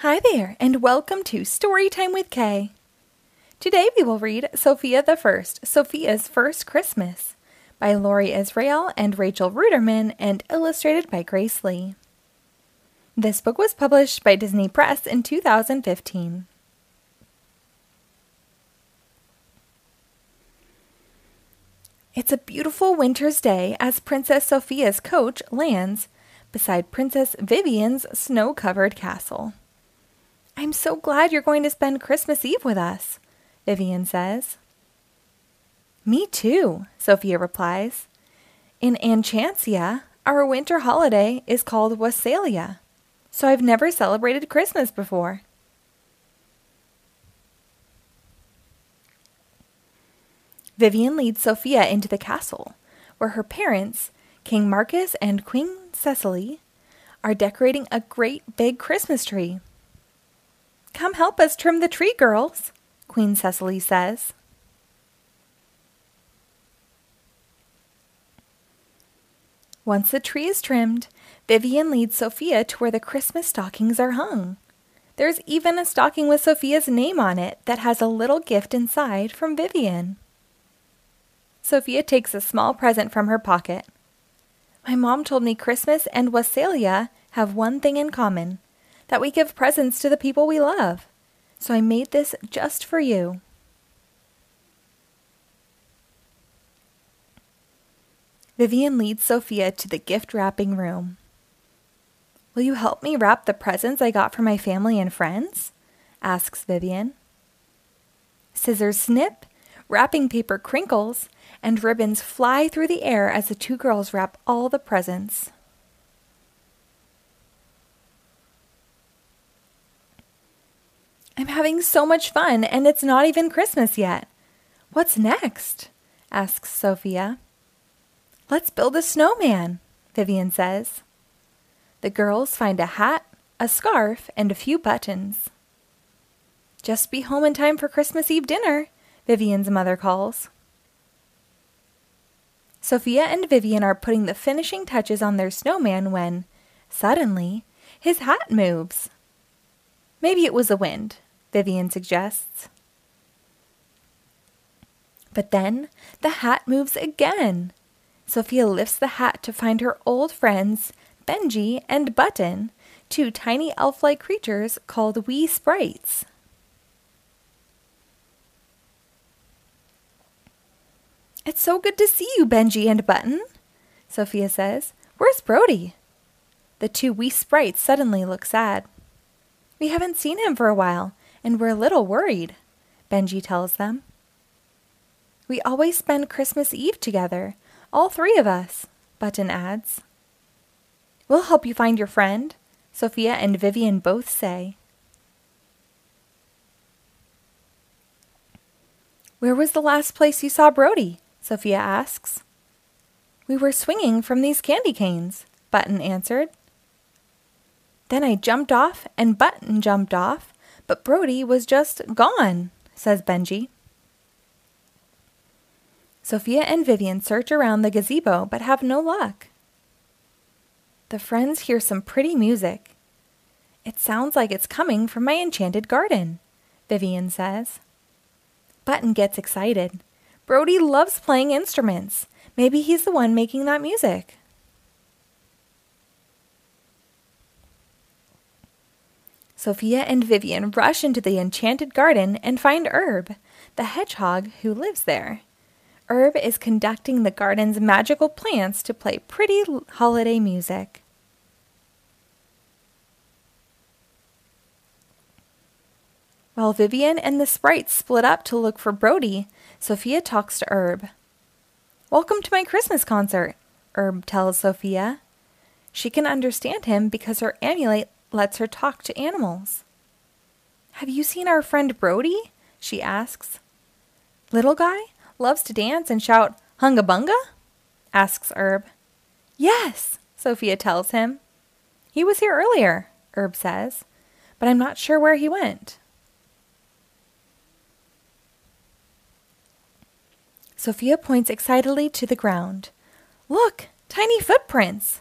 Hi there, and welcome to Storytime with K. Today we will read Sofia the First, Sofia's First Christmas by Laurie Israel and Rachel Ruderman and illustrated by Grace Lee. This book was published by Disney Press in 2015. It's a beautiful winter's day as Princess Sofia's coach lands beside Princess Vivian's snow covered castle. I'm so glad you're going to spend Christmas Eve with us, Vivian says. Me too, Sofia replies. In Enchantia, our winter holiday is called Wassalia, so I've never celebrated Christmas before. Vivian leads Sofia into the castle, where her parents, King Marcus and Queen Cecily, are decorating a great big Christmas tree. Come help us trim the tree, girls, Queen Cecily says. Once the tree is trimmed, Vivian leads Sofia to where the Christmas stockings are hung. There's even a stocking with Sofia's name on it that has a little gift inside from Vivian. Sofia takes a small present from her pocket. My mom told me Christmas and Wassalia have one thing in common that we give presents to the people we love. So I made this just for you. Vivian leads Sofia to the gift wrapping room. Will you help me wrap the presents I got for my family and friends? asks Vivian. Scissors snip, wrapping paper crinkles, and ribbons fly through the air as the two girls wrap all the presents. I'm having so much fun, and it's not even Christmas yet. What's next? asks Sofia. Let's build a snowman, Vivian says. The girls find a hat, a scarf, and a few buttons. Just be home in time for Christmas Eve dinner, Vivian's mother calls. Sofia and Vivian are putting the finishing touches on their snowman when, suddenly, his hat moves. Maybe it was the wind, Vivian suggests. But then the hat moves again. Sofia lifts the hat to find her old friends, Benji and Button, two tiny elf like creatures called wee sprites. It's so good to see you, Benji and Button, Sofia says. Where's Brody? The two wee sprites suddenly look sad. We haven't seen him for a while, and we're a little worried, Benji tells them. We always spend Christmas Eve together, all three of us, Button adds. We'll help you find your friend, Sofia and Vivian both say. Where was the last place you saw Brody? Sofia asks. We were swinging from these candy canes, Button answered. Then I jumped off and Button jumped off, but Brody was just gone, says Benji. Sofia and Vivian search around the gazebo but have no luck. The friends hear some pretty music. It sounds like it's coming from my enchanted garden, Vivian says. Button gets excited. Brody loves playing instruments. Maybe he's the one making that music. Sofia and Vivian rush into the enchanted garden and find Herb, the hedgehog who lives there. Herb is conducting the garden's magical plants to play pretty holiday music. While Vivian and the sprites split up to look for Brody, Sofia talks to Herb. Welcome to my Christmas concert, Herb tells Sofia. She can understand him because her amulet lets her talk to animals. Have you seen our friend Brody? she asks. Little guy loves to dance and shout hunga bunga? asks Herb. Yes, Sofia tells him. He was here earlier, Herb says, but I'm not sure where he went. Sofia points excitedly to the ground. Look, tiny footprints.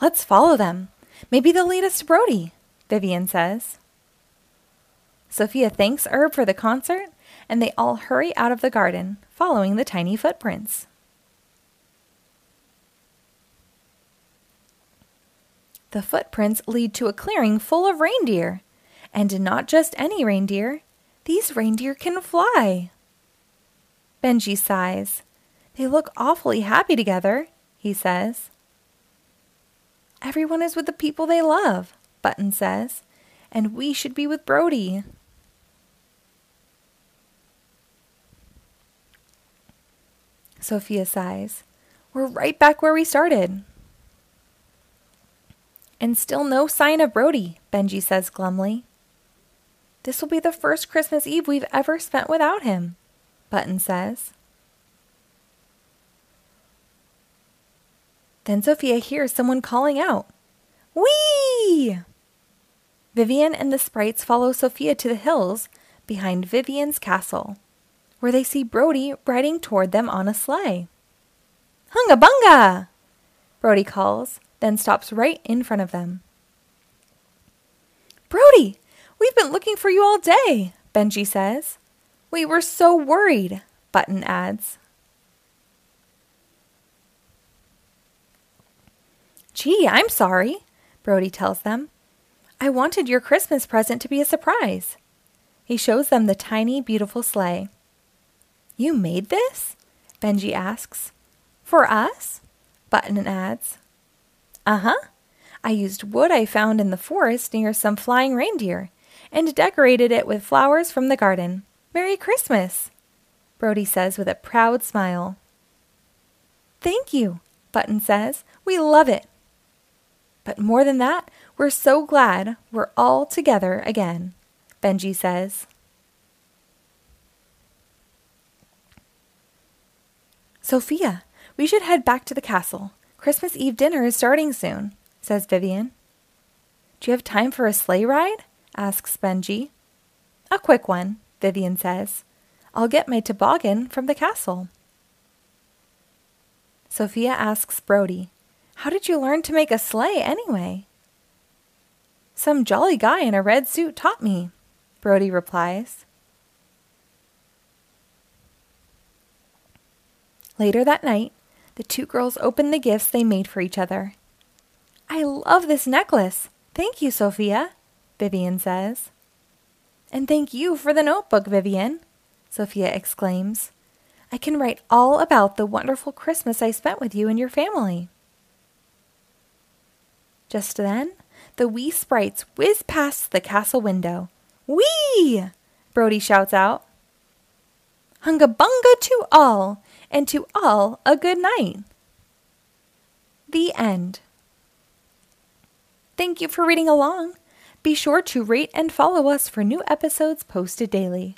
Let's follow them. Maybe they'll lead us to Brody, Vivian says. Sofia thanks Herb for the concert, and they all hurry out of the garden, following the tiny footprints. The footprints lead to a clearing full of reindeer. And not just any reindeer, these reindeer can fly. Benji sighs. They look awfully happy together, he says. Everyone is with the people they love, Button says, and we should be with Brody. Sofia sighs. We're right back where we started. And still no sign of Brody, Benji says glumly. This will be the first Christmas Eve we've ever spent without him, Button says. Then Sofia hears someone calling out, Whee! Vivian and the sprites follow Sophia to the hills behind Vivian's castle, where they see Brody riding toward them on a sleigh. Hunga bunga! Brody calls, then stops right in front of them. Brody, we've been looking for you all day, Benji says. We were so worried, Button adds. Gee, I'm sorry, Brody tells them. I wanted your Christmas present to be a surprise. He shows them the tiny, beautiful sleigh. You made this? Benji asks. For us? Button adds. Uh huh. I used wood I found in the forest near some flying reindeer and decorated it with flowers from the garden. Merry Christmas! Brody says with a proud smile. Thank you, Button says. We love it. But more than that, we're so glad we're all together again, Benji says. Sofia, we should head back to the castle. Christmas Eve dinner is starting soon, says Vivian. Do you have time for a sleigh ride? asks Benji. A quick one, Vivian says. I'll get my toboggan from the castle. Sofia asks Brody, How did you learn to make a sleigh anyway? Some jolly guy in a red suit taught me, Brody replies. Later that night, the two girls open the gifts they made for each other. I love this necklace. Thank you, Sofia, Vivian says. And thank you for the notebook, Vivian, Sofia exclaims. I can write all about the wonderful Christmas I spent with you and your family. Just then, the wee sprites whiz past the castle window. Whee! Brody shouts out. Hunga bunga to all, and to all a good night. The end. Thank you for reading along. Be sure to rate and follow us for new episodes posted daily.